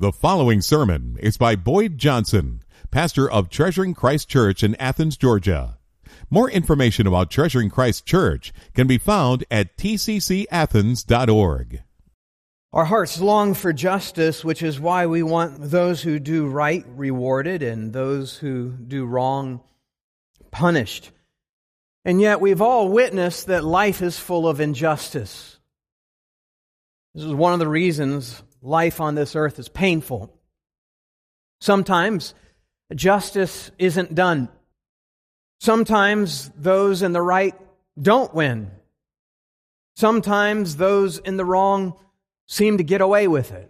The following sermon is by Boyd Johnson, pastor of Treasuring Christ Church in Athens, Georgia. More information about Treasuring Christ Church can be found at tccathens.org. Our hearts long for justice, which is why we want those who do right rewarded and those who do wrong punished. And yet we've all witnessed that life is full of injustice. This is one of the reasons life on this earth is painful. Sometimes justice isn't done. Sometimes those in the right don't win. Sometimes those in the wrong seem to get away with it.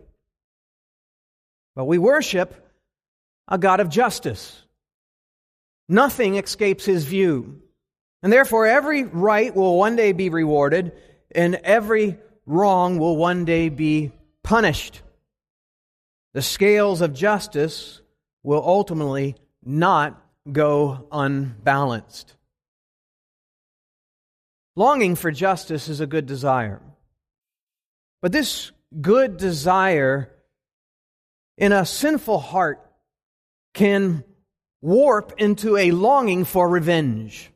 But we worship a God of justice. Nothing escapes his view. And therefore, every right will one day be rewarded, and every wrong will one day be punished. The scales of justice will ultimately not go unbalanced. Longing for justice is a good desire. But this good desire in a sinful heart can warp into a longing for revenge.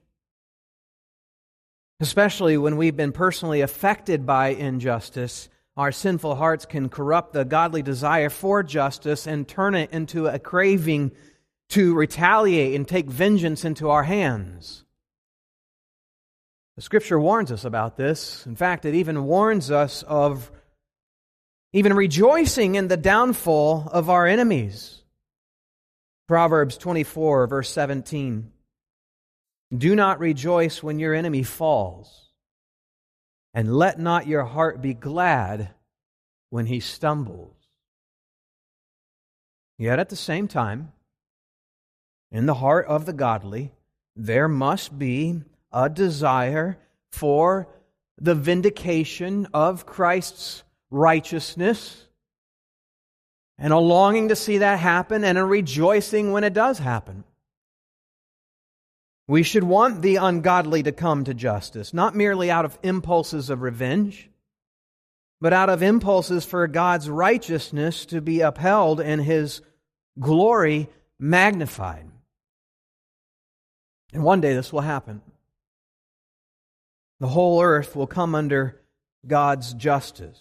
Especially when we've been personally affected by injustice, our sinful hearts can corrupt the godly desire for justice and turn it into a craving to retaliate and take vengeance into our hands. The scripture warns us about this. In fact, it even warns us of even rejoicing in the downfall of our enemies. Proverbs 24, verse 17. Do not rejoice when your enemy falls, and let not your heart be glad when he stumbles. Yet at the same time, in the heart of the godly, there must be a desire for the vindication of Christ's righteousness, and a longing to see that happen, and a rejoicing when it does happen. We should want the ungodly to come to justice, not merely out of impulses of revenge, but out of impulses for God's righteousness to be upheld and His glory magnified. And one day this will happen. The whole earth will come under God's justice.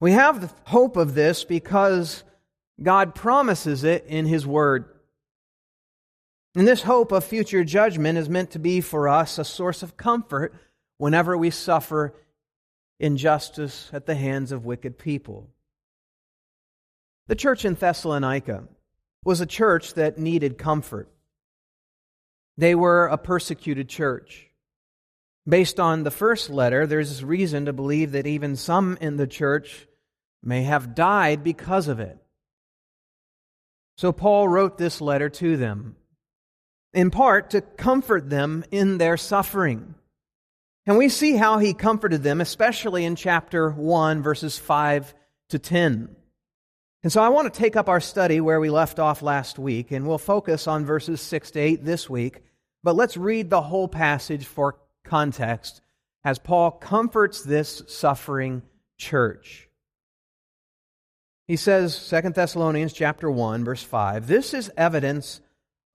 We have the hope of this because God promises it in His Word. And this hope of future judgment is meant to be for us a source of comfort whenever we suffer injustice at the hands of wicked people. The church in Thessalonica was a church that needed comfort. They were a persecuted church. Based on the first letter, there's reason to believe that even some in the church may have died because of it. So Paul wrote this letter to them, in part to comfort them in their suffering. And we see how he comforted them, especially in chapter 1, verses 5 to 10. And so I want to take up our study where we left off last week, and we'll focus on verses 6 to 8 this week. But let's read the whole passage for context as Paul comforts this suffering church. He says, 2 Thessalonians chapter 1, verse 5, This is evidence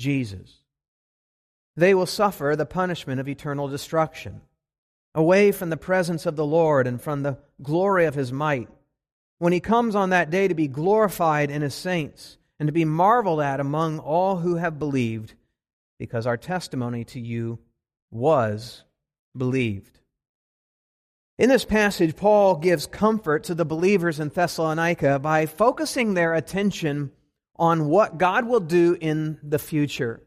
Jesus. They will suffer the punishment of eternal destruction, away from the presence of the Lord and from the glory of his might, when he comes on that day to be glorified in his saints and to be marveled at among all who have believed, because our testimony to you was believed. In this passage, Paul gives comfort to the believers in Thessalonica by focusing their attention on what God will do in the future.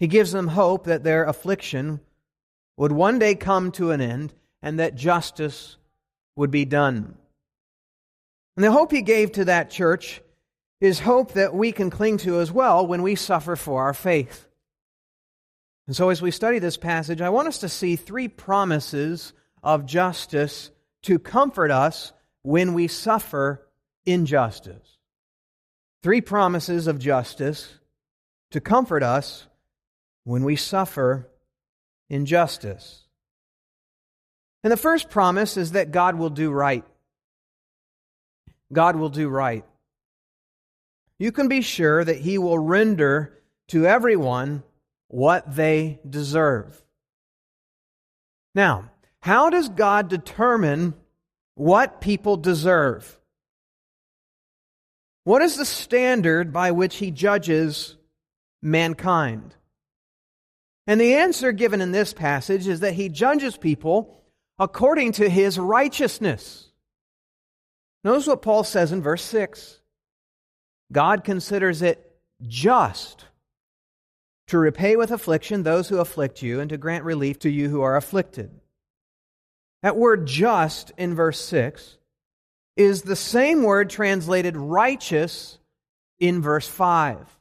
He gives them hope that their affliction would one day come to an end and that justice would be done. And the hope he gave to that church is hope that we can cling to as well when we suffer for our faith. And so, as we study this passage, I want us to see three promises of justice to comfort us when we suffer injustice. Three promises of justice to comfort us when we suffer injustice. And the first promise is that God will do right. God will do right. You can be sure that He will render to everyone what they deserve. Now, how does God determine what people deserve? What is the standard by which He judges mankind? And the answer given in this passage is that He judges people according to His righteousness. Notice what Paul says in verse 6 God considers it just to repay with affliction those who afflict you and to grant relief to you who are afflicted. That word just in verse 6 is the same word translated righteous in verse 5.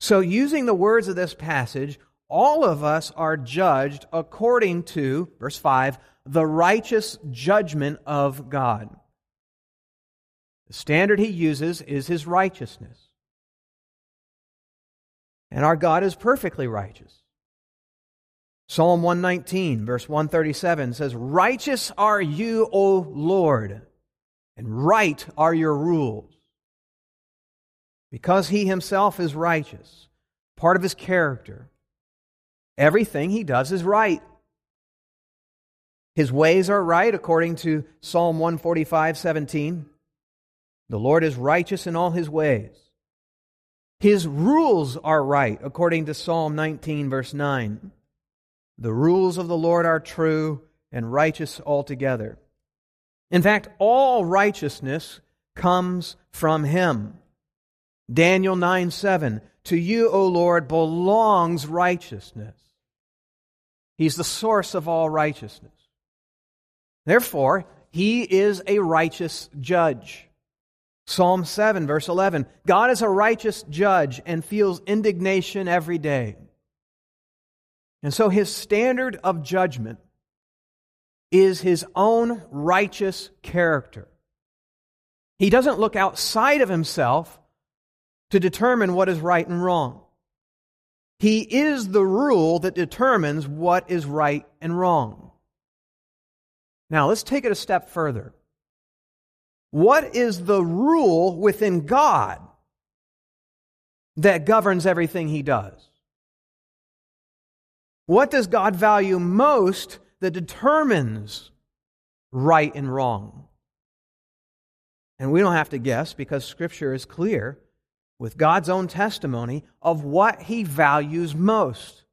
So, using the words of this passage, all of us are judged according to, verse 5, the righteous judgment of God. The standard he uses is his righteousness. And our God is perfectly righteous. Psalm 119, verse 137 says, Righteous are you, O Lord, and right are your rules. Because he himself is righteous, part of his character, everything he does is right. His ways are right, according to Psalm 145, 17. The Lord is righteous in all his ways. His rules are right, according to Psalm 19, verse 9. The rules of the Lord are true and righteous altogether. In fact, all righteousness comes from him. Daniel 9 7. To you, O Lord, belongs righteousness. He's the source of all righteousness. Therefore, he is a righteous judge. Psalm 7, verse 11 God is a righteous judge and feels indignation every day. And so his standard of judgment is his own righteous character. He doesn't look outside of himself to determine what is right and wrong. He is the rule that determines what is right and wrong. Now, let's take it a step further. What is the rule within God that governs everything he does? What does God value most that determines right and wrong? And we don't have to guess because Scripture is clear with God's own testimony of what He values most.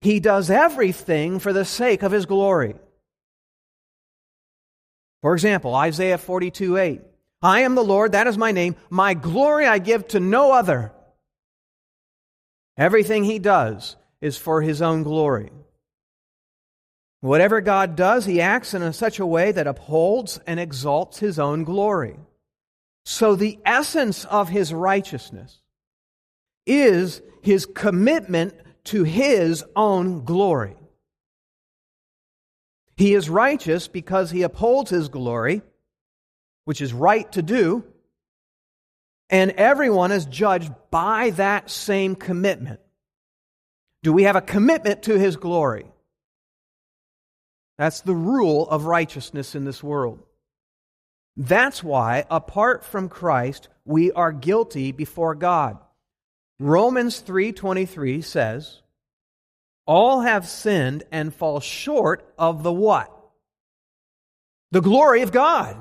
He does everything for the sake of His glory. For example, Isaiah 42 8. I am the Lord, that is my name. My glory I give to no other. Everything He does is for his own glory. Whatever God does, he acts in such a way that upholds and exalts his own glory. So the essence of his righteousness is his commitment to his own glory. He is righteous because he upholds his glory, which is right to do, and everyone is judged by that same commitment. Do we have a commitment to His glory? That's the rule of righteousness in this world. That's why, apart from Christ, we are guilty before God. Romans 3:23 says, "All have sinned and fall short of the what? The glory of God."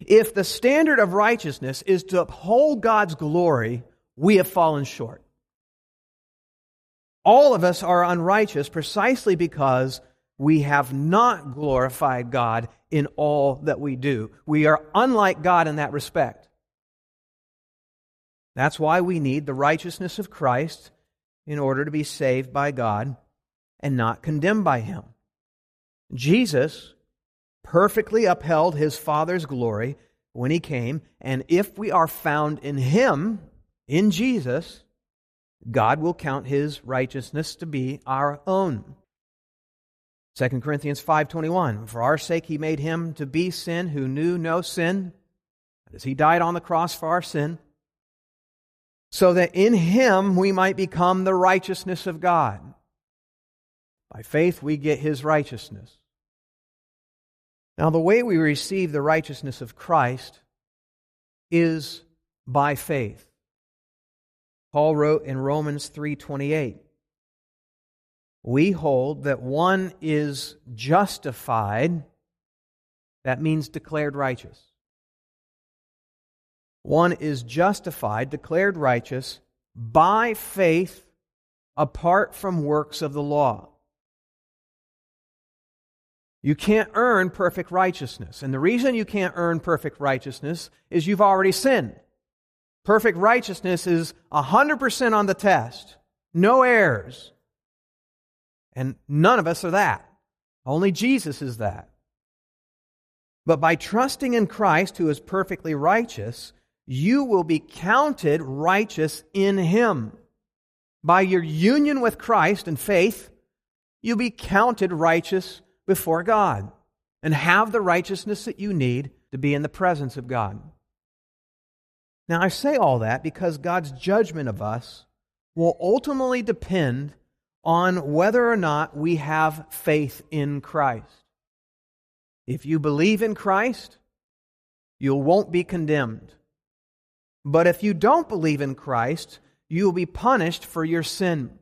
If the standard of righteousness is to uphold God's glory, we have fallen short. All of us are unrighteous precisely because we have not glorified God in all that we do. We are unlike God in that respect. That's why we need the righteousness of Christ in order to be saved by God and not condemned by Him. Jesus perfectly upheld his Father's glory when he came, and if we are found in him, in Jesus, God will count his righteousness to be our own. 2 Corinthians 5:21 For our sake he made him to be sin who knew no sin as he died on the cross for our sin so that in him we might become the righteousness of God. By faith we get his righteousness. Now the way we receive the righteousness of Christ is by faith. Paul wrote in Romans 3:28 We hold that one is justified that means declared righteous. One is justified, declared righteous by faith apart from works of the law. You can't earn perfect righteousness. And the reason you can't earn perfect righteousness is you've already sinned. Perfect righteousness is 100% on the test, no errors. And none of us are that. Only Jesus is that. But by trusting in Christ, who is perfectly righteous, you will be counted righteous in Him. By your union with Christ and faith, you'll be counted righteous before God and have the righteousness that you need to be in the presence of God. Now, I say all that because God's judgment of us will ultimately depend on whether or not we have faith in Christ. If you believe in Christ, you won't be condemned. But if you don't believe in Christ, you will be punished for your sin.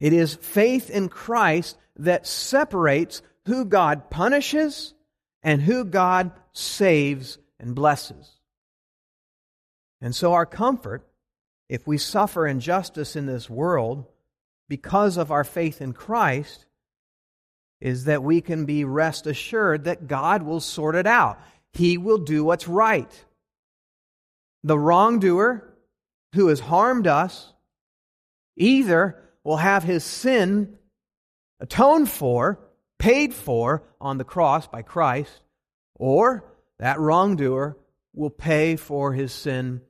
It is faith in Christ that separates who God punishes and who God saves and blesses. And so, our comfort, if we suffer injustice in this world because of our faith in Christ, is that we can be rest assured that God will sort it out. He will do what's right. The wrongdoer who has harmed us either will have his sin atoned for, paid for on the cross by Christ, or that wrongdoer will pay for his sin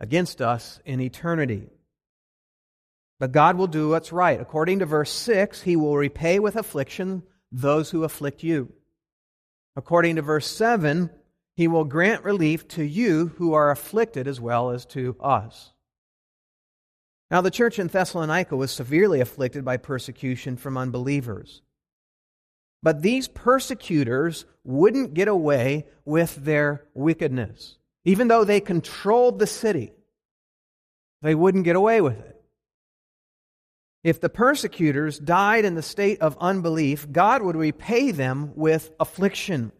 against us in eternity. But God will do what's right. According to verse 6, He will repay with affliction those who afflict you. According to verse 7, He will grant relief to you who are afflicted as well as to us. Now, the church in Thessalonica was severely afflicted by persecution from unbelievers. But these persecutors wouldn't get away with their wickedness. Even though they controlled the city, they wouldn't get away with it. If the persecutors died in the state of unbelief, God would repay them with affliction,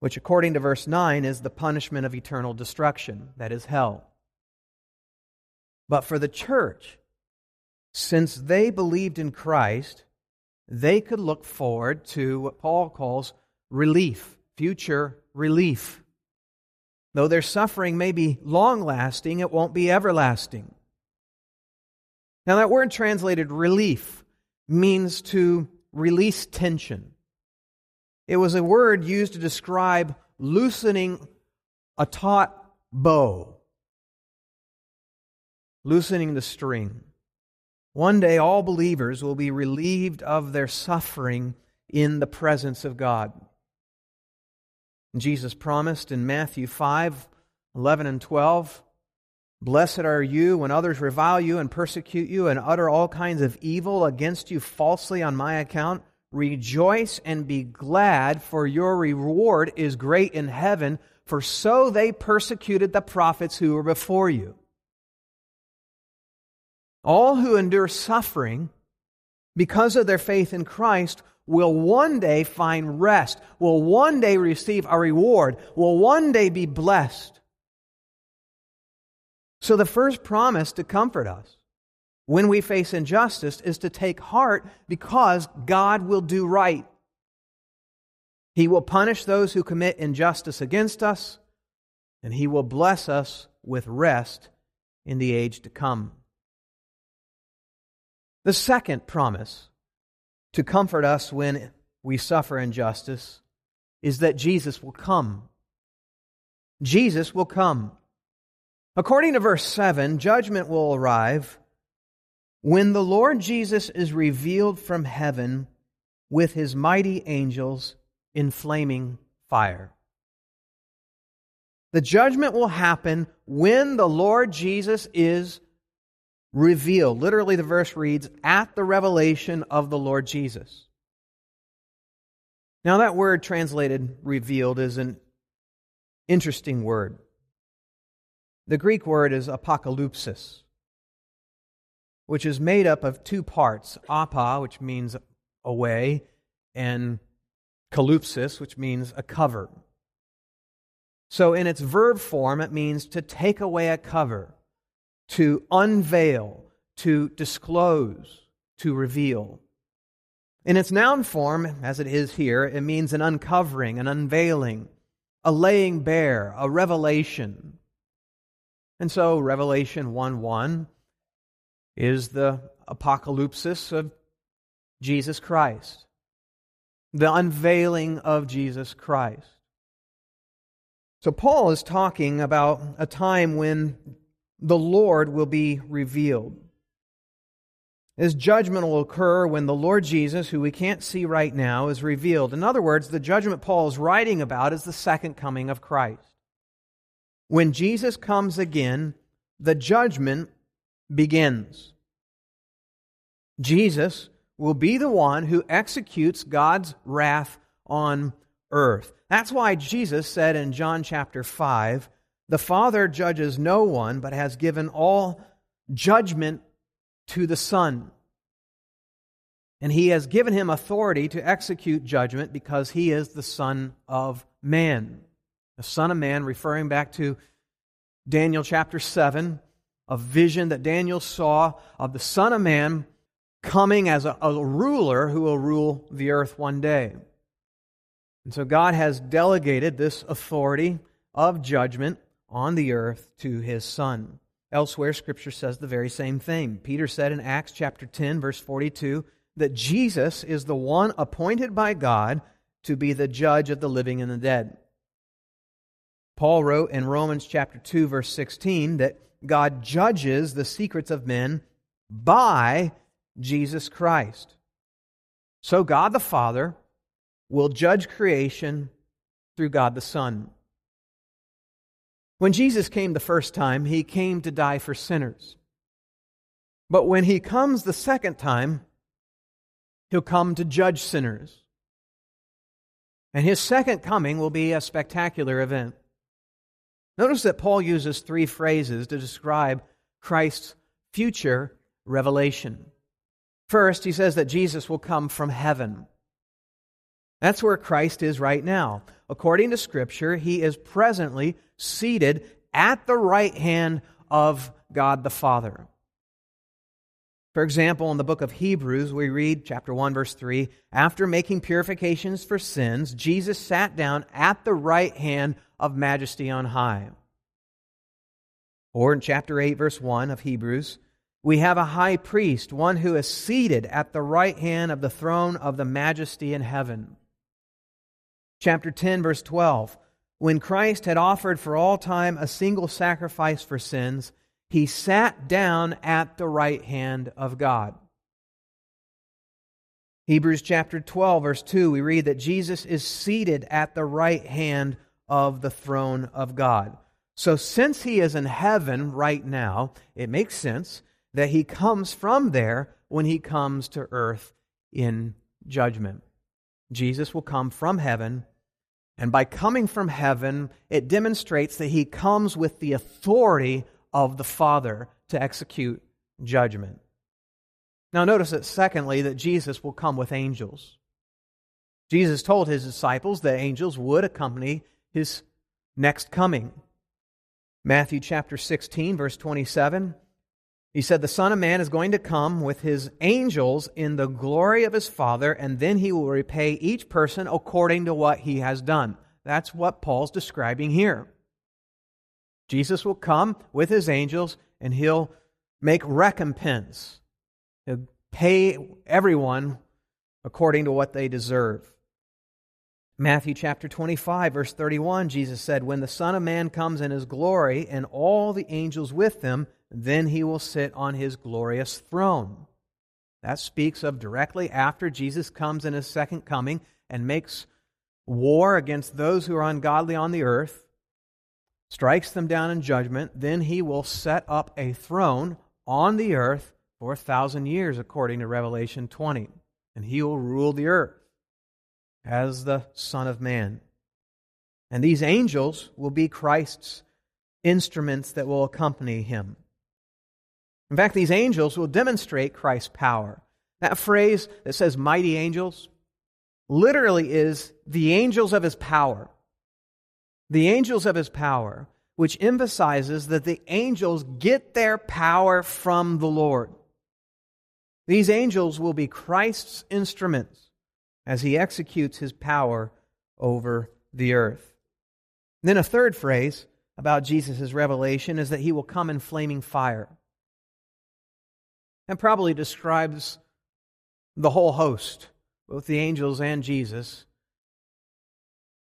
which, according to verse 9, is the punishment of eternal destruction, that is, hell. But for the church, since they believed in Christ, they could look forward to what Paul calls relief, future relief. Though their suffering may be long lasting, it won't be everlasting. Now, that word translated relief means to release tension. It was a word used to describe loosening a taut bow, loosening the string. One day, all believers will be relieved of their suffering in the presence of God. Jesus promised in Matthew 5 11 and 12 Blessed are you when others revile you and persecute you and utter all kinds of evil against you falsely on my account. Rejoice and be glad, for your reward is great in heaven, for so they persecuted the prophets who were before you. All who endure suffering because of their faith in Christ will one day find rest, will one day receive a reward, will one day be blessed. So, the first promise to comfort us when we face injustice is to take heart because God will do right. He will punish those who commit injustice against us, and He will bless us with rest in the age to come. The second promise to comfort us when we suffer injustice is that Jesus will come. Jesus will come. According to verse 7, judgment will arrive when the Lord Jesus is revealed from heaven with his mighty angels in flaming fire. The judgment will happen when the Lord Jesus is revealed. Literally, the verse reads, at the revelation of the Lord Jesus. Now, that word translated revealed is an interesting word. The Greek word is apocalypsis, which is made up of two parts apo, which means away, and kalypsis, which means a cover. So, in its verb form, it means to take away a cover, to unveil, to disclose, to reveal. In its noun form, as it is here, it means an uncovering, an unveiling, a laying bare, a revelation. And so, Revelation 1 1 is the apocalypsis of Jesus Christ, the unveiling of Jesus Christ. So, Paul is talking about a time when the Lord will be revealed. His judgment will occur when the Lord Jesus, who we can't see right now, is revealed. In other words, the judgment Paul is writing about is the second coming of Christ. When Jesus comes again, the judgment begins. Jesus will be the one who executes God's wrath on earth. That's why Jesus said in John chapter 5 the Father judges no one, but has given all judgment to the Son. And he has given him authority to execute judgment because he is the Son of Man. The Son of Man, referring back to Daniel chapter 7, a vision that Daniel saw of the Son of Man coming as a, a ruler who will rule the earth one day. And so God has delegated this authority of judgment on the earth to his Son. Elsewhere, Scripture says the very same thing. Peter said in Acts chapter 10, verse 42, that Jesus is the one appointed by God to be the judge of the living and the dead. Paul wrote in Romans chapter 2 verse 16 that God judges the secrets of men by Jesus Christ. So God the Father will judge creation through God the Son. When Jesus came the first time, he came to die for sinners. But when he comes the second time, he'll come to judge sinners. And his second coming will be a spectacular event. Notice that Paul uses three phrases to describe Christ's future revelation. First, he says that Jesus will come from heaven. That's where Christ is right now. According to Scripture, he is presently seated at the right hand of God the Father. For example, in the book of Hebrews, we read, chapter 1, verse 3 After making purifications for sins, Jesus sat down at the right hand of majesty on high. Or in chapter 8, verse 1 of Hebrews, we have a high priest, one who is seated at the right hand of the throne of the majesty in heaven. Chapter 10, verse 12 when Christ had offered for all time a single sacrifice for sins, he sat down at the right hand of God. Hebrews chapter 12, verse 2, we read that Jesus is seated at the right hand of the throne of God. So, since he is in heaven right now, it makes sense that he comes from there when he comes to earth in judgment. Jesus will come from heaven and by coming from heaven, it demonstrates that he comes with the authority of the Father to execute judgment. Now, notice that, secondly, that Jesus will come with angels. Jesus told his disciples that angels would accompany his next coming. Matthew chapter 16, verse 27 he said, The Son of Man is going to come with his angels in the glory of his Father, and then he will repay each person according to what he has done. That's what Paul's describing here. Jesus will come with his angels, and he'll make recompense. He'll pay everyone according to what they deserve. Matthew chapter 25, verse 31, Jesus said, When the Son of Man comes in his glory and all the angels with him, then he will sit on his glorious throne. That speaks of directly after Jesus comes in his second coming and makes war against those who are ungodly on the earth, strikes them down in judgment. Then he will set up a throne on the earth for a thousand years, according to Revelation 20. And he will rule the earth as the Son of Man. And these angels will be Christ's instruments that will accompany him. In fact, these angels will demonstrate Christ's power. That phrase that says mighty angels literally is the angels of his power. The angels of his power, which emphasizes that the angels get their power from the Lord. These angels will be Christ's instruments as he executes his power over the earth. And then a third phrase about Jesus' revelation is that he will come in flaming fire. And probably describes the whole host, both the angels and Jesus.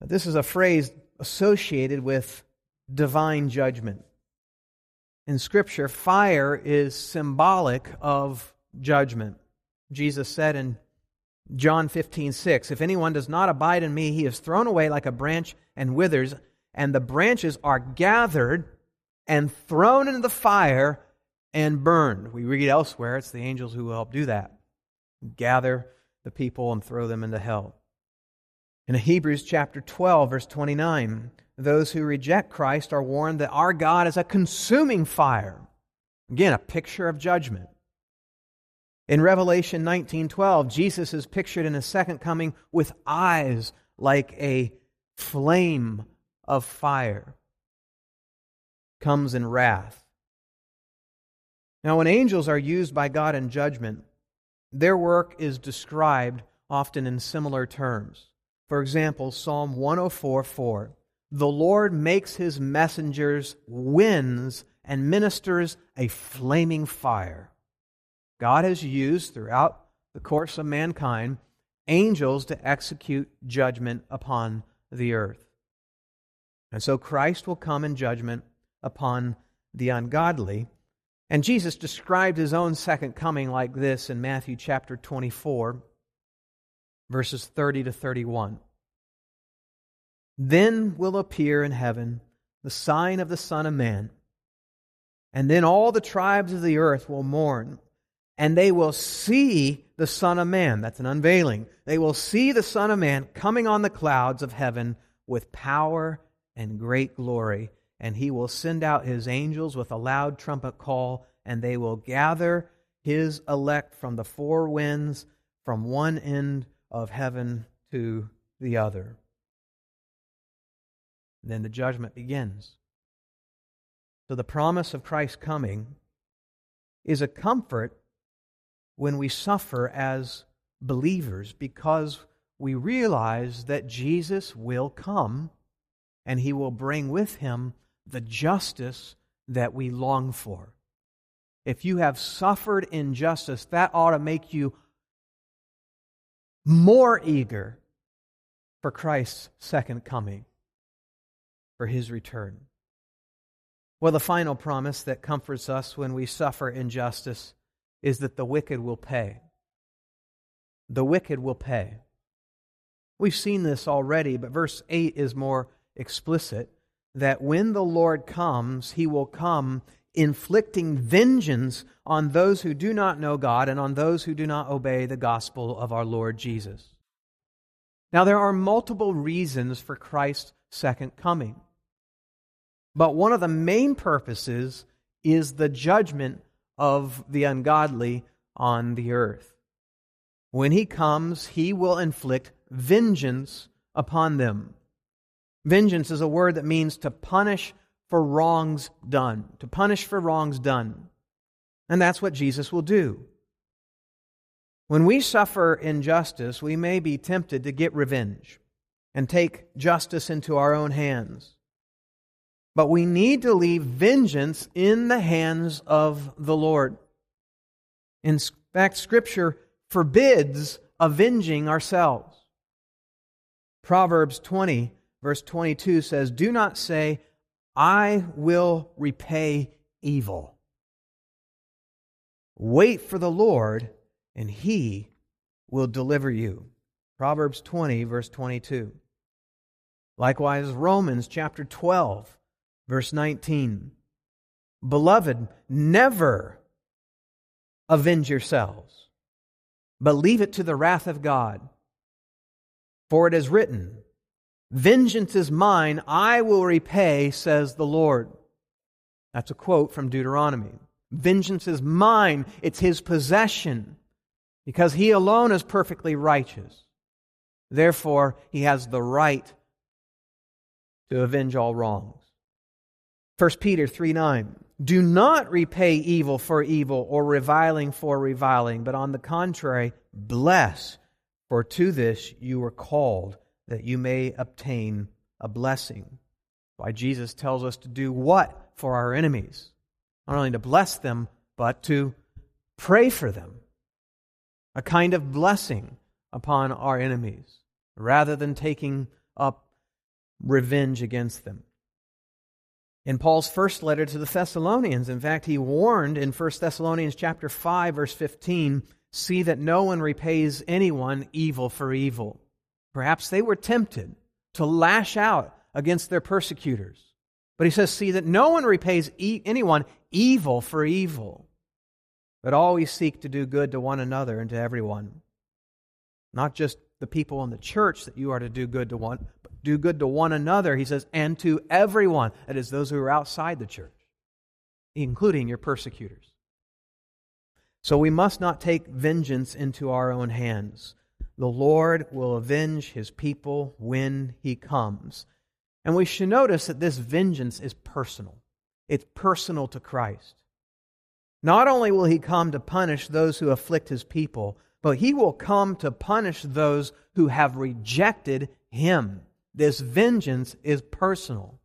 But this is a phrase associated with divine judgment. In Scripture, fire is symbolic of judgment. Jesus said in John 15, 6. If anyone does not abide in me, he is thrown away like a branch and withers, and the branches are gathered and thrown into the fire and burned. We read elsewhere, it's the angels who will help do that. Gather the people and throw them into hell. In Hebrews chapter 12, verse 29, those who reject Christ are warned that our God is a consuming fire. Again, a picture of judgment. In Revelation 19:12, Jesus is pictured in his second coming with eyes like a flame of fire. Comes in wrath. Now, when angels are used by God in judgment, their work is described often in similar terms. For example, Psalm 104 4. The Lord makes his messengers winds and ministers a flaming fire. God has used throughout the course of mankind angels to execute judgment upon the earth. And so Christ will come in judgment upon the ungodly. And Jesus described his own second coming like this in Matthew chapter 24, verses 30 to 31. Then will appear in heaven the sign of the Son of Man, and then all the tribes of the earth will mourn and they will see the Son of Man. That's an unveiling. They will see the Son of Man coming on the clouds of heaven with power and great glory. And he will send out his angels with a loud trumpet call, and they will gather his elect from the four winds, from one end of heaven to the other. And then the judgment begins. So the promise of Christ's coming is a comfort when we suffer as believers because we realize that Jesus will come and he will bring with him the justice that we long for. If you have suffered injustice, that ought to make you more eager for Christ's second coming, for his return. Well, the final promise that comforts us when we suffer injustice is that the wicked will pay. The wicked will pay. We've seen this already, but verse 8 is more explicit that when the Lord comes, he will come inflicting vengeance on those who do not know God and on those who do not obey the gospel of our Lord Jesus. Now, there are multiple reasons for Christ's second coming, but one of the main purposes is the judgment of the ungodly on the earth. When he comes, he will inflict vengeance upon them. Vengeance is a word that means to punish for wrongs done, to punish for wrongs done. And that's what Jesus will do. When we suffer injustice, we may be tempted to get revenge and take justice into our own hands. But we need to leave vengeance in the hands of the Lord. In fact, Scripture forbids avenging ourselves. Proverbs 20, verse 22 says, Do not say, I will repay evil. Wait for the Lord, and he will deliver you. Proverbs 20, verse 22. Likewise, Romans chapter 12, verse 19. Beloved, never avenge yourselves, but leave it to the wrath of God. For it is written, Vengeance is mine, I will repay, says the Lord. That's a quote from Deuteronomy. Vengeance is mine, it's his possession, because he alone is perfectly righteous. Therefore, he has the right to avenge all wrongs. 1 Peter 3 9. Do not repay evil for evil or reviling for reviling, but on the contrary, bless, for to this you were called, that you may obtain a blessing. Why Jesus tells us to do what for our enemies? Not only to bless them, but to pray for them. A kind of blessing upon our enemies, rather than taking up revenge against them. In Paul's first letter to the Thessalonians, in fact, he warned in 1 Thessalonians chapter 5 verse 15, see that no one repays anyone evil for evil. Perhaps they were tempted to lash out against their persecutors. But he says, see that no one repays e- anyone evil for evil, but always seek to do good to one another and to everyone. Not just the people in the church that you are to do good to one, do good to one another, he says, and to everyone. That is, those who are outside the church, including your persecutors. So we must not take vengeance into our own hands. The Lord will avenge his people when he comes. And we should notice that this vengeance is personal. It's personal to Christ. Not only will he come to punish those who afflict his people, but he will come to punish those who have rejected him. This vengeance is personal.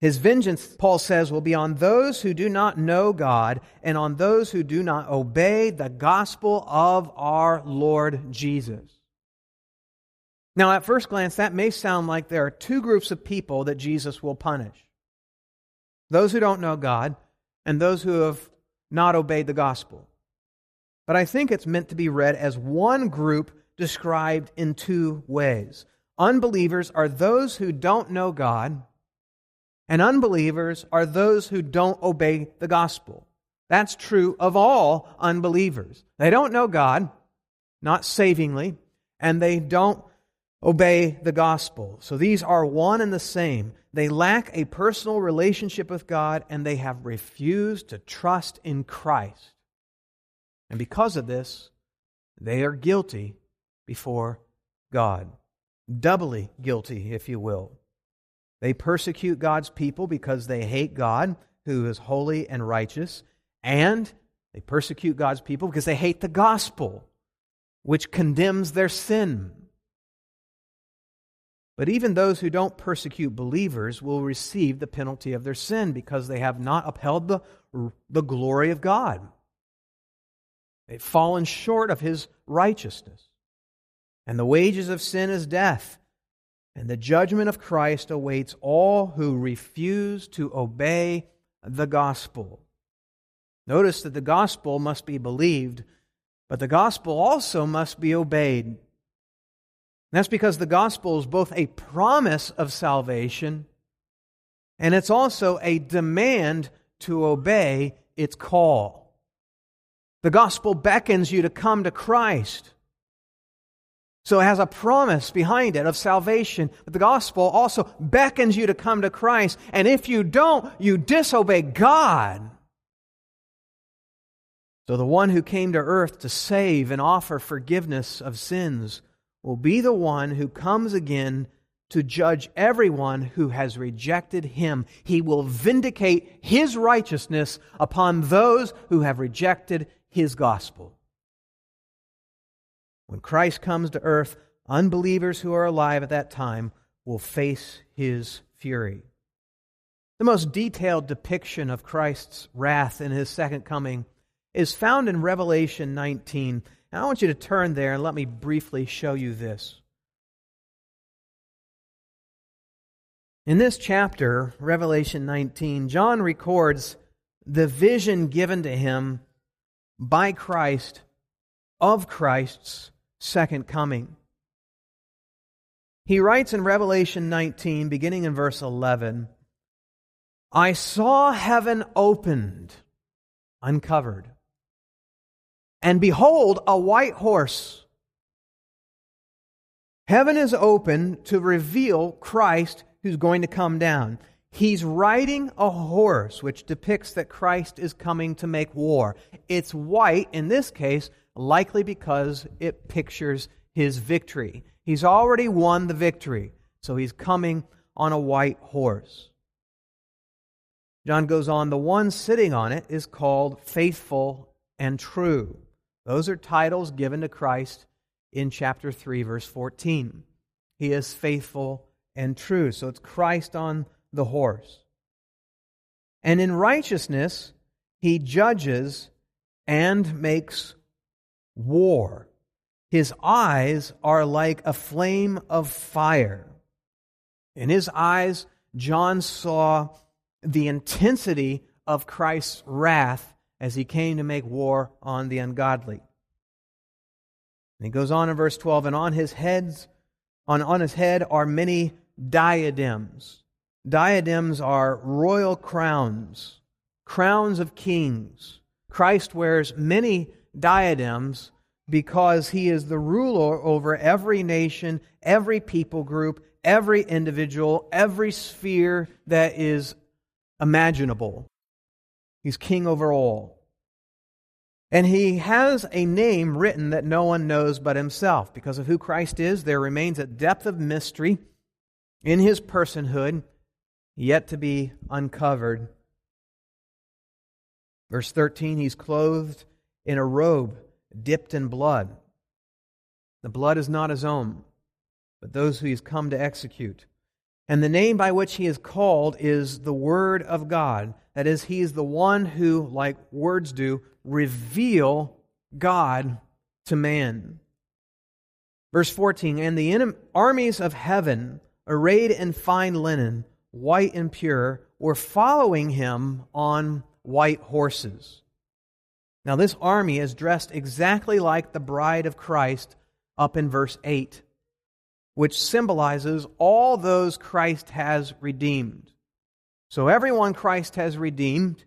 His vengeance, Paul says, will be on those who do not know God and on those who do not obey the gospel of our Lord Jesus. Now, at first glance, that may sound like there are two groups of people that Jesus will punish those who don't know God and those who have not obeyed the gospel. But I think it's meant to be read as one group described in two ways. Unbelievers are those who don't know God, and unbelievers are those who don't obey the gospel. That's true of all unbelievers. They don't know God, not savingly, and they don't obey the gospel. So these are one and the same. They lack a personal relationship with God, and they have refused to trust in Christ. And because of this, they are guilty before God doubly guilty, if you will. They persecute God's people because they hate God, who is holy and righteous, and they persecute God's people because they hate the gospel, which condemns their sin. But even those who don't persecute believers will receive the penalty of their sin because they have not upheld the, the glory of God. They've fallen short of his righteousness. And the wages of sin is death. And the judgment of Christ awaits all who refuse to obey the gospel. Notice that the gospel must be believed, but the gospel also must be obeyed. That's because the gospel is both a promise of salvation and it's also a demand to obey its call. The gospel beckons you to come to Christ. So it has a promise behind it of salvation. But the gospel also beckons you to come to Christ. And if you don't, you disobey God. So the one who came to earth to save and offer forgiveness of sins will be the one who comes again to judge everyone who has rejected him. He will vindicate his righteousness upon those who have rejected his gospel. When Christ comes to earth, unbelievers who are alive at that time will face his fury. The most detailed depiction of Christ's wrath in his second coming is found in Revelation 19. And I want you to turn there and let me briefly show you this. In this chapter, Revelation 19, John records the vision given to him by Christ of Christ's second coming. He writes in Revelation 19, beginning in verse 11, I saw heaven opened, uncovered, and behold, a white horse. Heaven is open to reveal Christ who's going to come down. He's riding a horse, which depicts that Christ is coming to make war. It's white, in this case, likely because it pictures his victory. He's already won the victory, so he's coming on a white horse. John goes on, the one sitting on it is called faithful and true. Those are titles given to Christ in chapter 3, verse 14. He is faithful and true. So it's Christ on the horse. And in righteousness, he judges and makes war. His eyes are like a flame of fire. In his eyes, John saw the intensity of Christ's wrath as he came to make war on the ungodly. And he goes on in verse 12, and on his heads, on, on his head are many diadems. Diadems are royal crowns, crowns of kings. Christ wears many diadems because he is the ruler over every nation, every people group, every individual, every sphere that is imaginable. He's king over all. And he has a name written that no one knows but himself. Because of who Christ is, there remains a depth of mystery in his personhood yet to be uncovered. Verse 13, he's clothed in a robe dipped in blood. The blood is not his own, but those who he's come to execute. And the name by which he is called is the Word of God. That is, he is the one who, like words do, reveal God to man. Verse 14 And the armies of heaven, arrayed in fine linen, white and pure, were following him on white horses. Now, this army is dressed exactly like the bride of Christ up in verse 8, which symbolizes all those Christ has redeemed. So, everyone Christ has redeemed,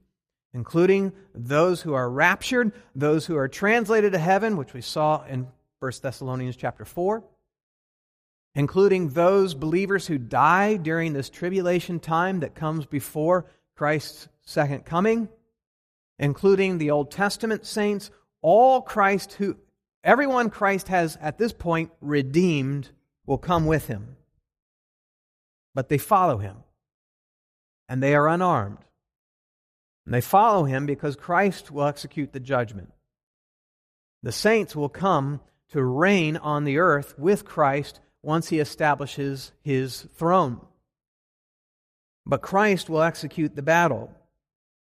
including those who are raptured, those who are translated to heaven, which we saw in 1 Thessalonians chapter 4, including those believers who die during this tribulation time that comes before Christ's second coming including the Old Testament saints, all Christ who everyone Christ has at this point redeemed will come with him. But they follow him. And they are unarmed. And they follow him because Christ will execute the judgment. The saints will come to reign on the earth with Christ once he establishes his throne. But Christ will execute the battle.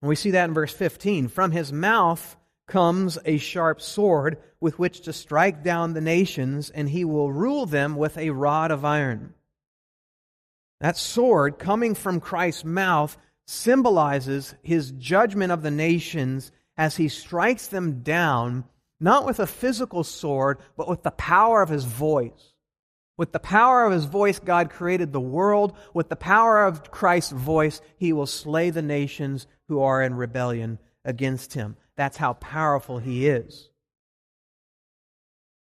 And we see that in verse 15. From his mouth comes a sharp sword with which to strike down the nations, and he will rule them with a rod of iron. That sword coming from Christ's mouth symbolizes his judgment of the nations as he strikes them down, not with a physical sword, but with the power of his voice. With the power of his voice, God created the world. With the power of Christ's voice, he will slay the nations who are in rebellion against him. That's how powerful he is.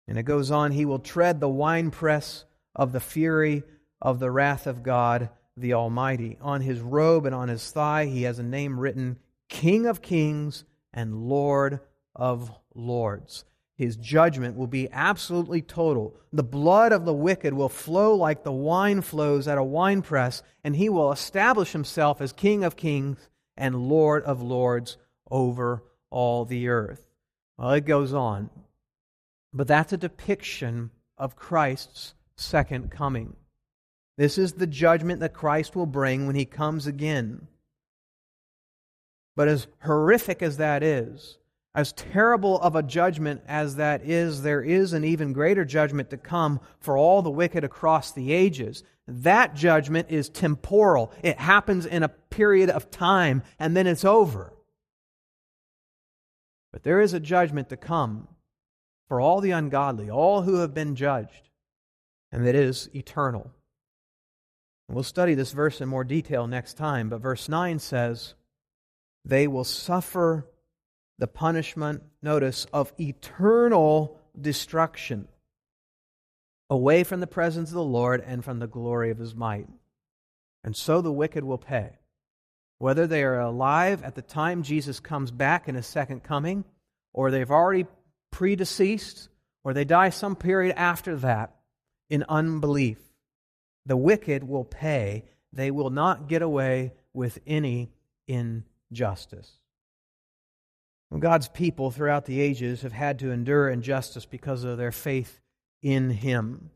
And it goes on, he will tread the winepress of the fury of the wrath of God the Almighty. On his robe and on his thigh, he has a name written King of Kings and Lord of Lords. His judgment will be absolutely total. The blood of the wicked will flow like the wine flows at a winepress, and he will establish himself as King of kings and Lord of lords over all the earth. Well, it goes on. But that's a depiction of Christ's second coming. This is the judgment that Christ will bring when he comes again. But as horrific as that is, As terrible of a judgment as that is, there is an even greater judgment to come for all the wicked across the ages. That judgment is temporal. It happens in a period of time and then it's over. But there is a judgment to come for all the ungodly, all who have been judged, and that is eternal. And We'll study this verse in more detail next time, but verse 9 says, They will suffer the punishment, notice, of eternal destruction away from the presence of the Lord and from the glory of his might. And so the wicked will pay. Whether they are alive at the time Jesus comes back in his second coming, or they've already predeceased, or they die some period after that in unbelief, the wicked will pay. They will not get away with any injustice. God's people throughout the ages have had to endure injustice because of their faith in Him.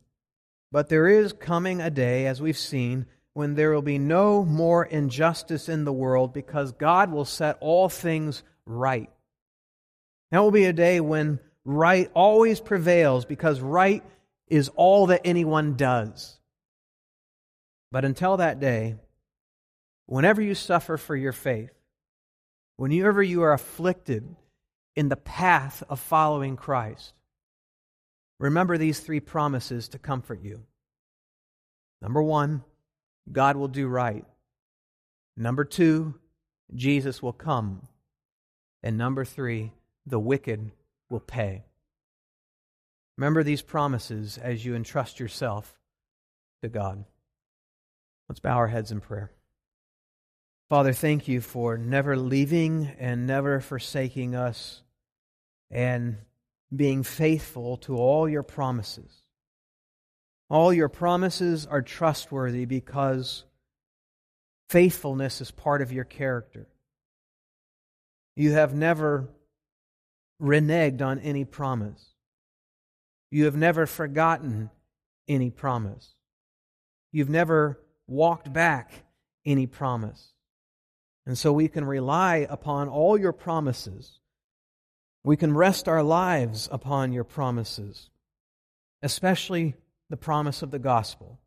But there is coming a day, as we've seen, when there will be no more injustice in the world because God will set all things right. That will be a day when right always prevails because right is all that anyone does. But until that day, whenever you suffer for your faith, whenever you are afflicted in the path of following Christ, remember these three promises to comfort you. Number one, God will do right. Number two, Jesus will come. And number three, the wicked will pay. Remember these promises as you entrust yourself to God. Let's bow our heads in prayer. Father, thank you for never leaving and never forsaking us and being faithful to all your promises. All your promises are trustworthy because faithfulness is part of your character. You have never reneged on any promise. You have never forgotten any promise. You've never walked back any promise. And so we can rely upon all your promises. We can rest our lives upon your promises, especially the promise of the gospel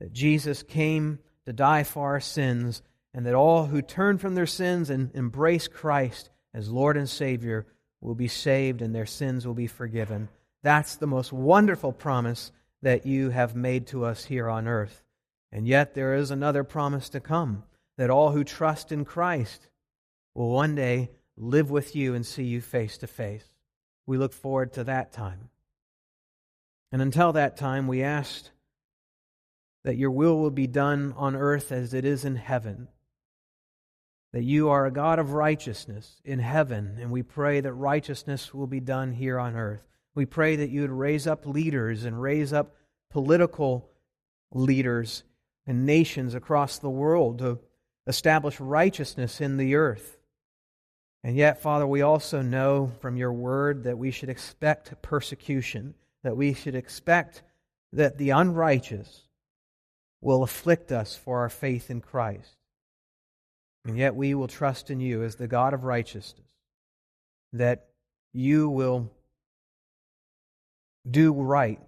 that Jesus came to die for our sins and that all who turn from their sins and embrace Christ as Lord and Savior will be saved and their sins will be forgiven. That's the most wonderful promise that you have made to us here on earth. And yet there is another promise to come that all who trust in Christ will one day live with you and see you face to face. We look forward to that time. And until that time, we ask that your will will be done on earth as it is in heaven. That you are a God of righteousness in heaven, and we pray that righteousness will be done here on earth. We pray that you would raise up leaders and raise up political leaders and nations across the world to establish righteousness in the earth. And yet, Father, we also know from your word that we should expect persecution, that we should expect that the unrighteous will afflict us for our faith in Christ. And yet we will trust in you as the God of righteousness, that you will do right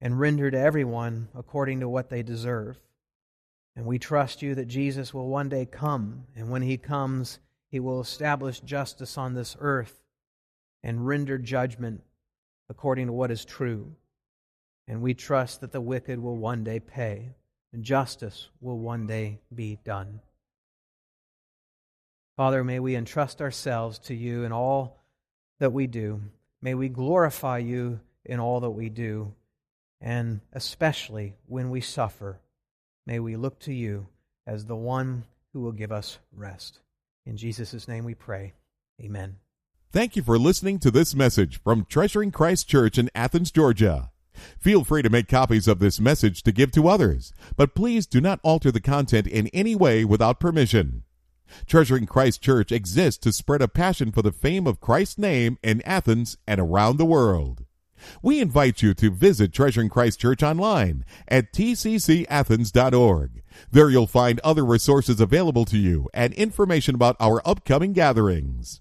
and render to everyone according to what they deserve. And we trust you that Jesus will one day come, and when he comes, he will establish justice on this earth and render judgment according to what is true. And we trust that the wicked will one day pay, and justice will one day be done. Father, may we entrust ourselves to you in all that we do. May we glorify you in all that we do and especially when we suffer, may we look to you as the one who will give us rest. In Jesus' name we pray. Amen. Thank you for listening to this message from Treasuring Christ Church in Athens, Georgia. Feel free to make copies of this message to give to others, but please do not alter the content in any way without permission. Treasuring Christ Church exists to spread a passion for the fame of Christ's name in Athens and around the world. We invite you to visit Treasuring Christ Church online at tccathens.org. There you'll find other resources available to you and information about our upcoming gatherings.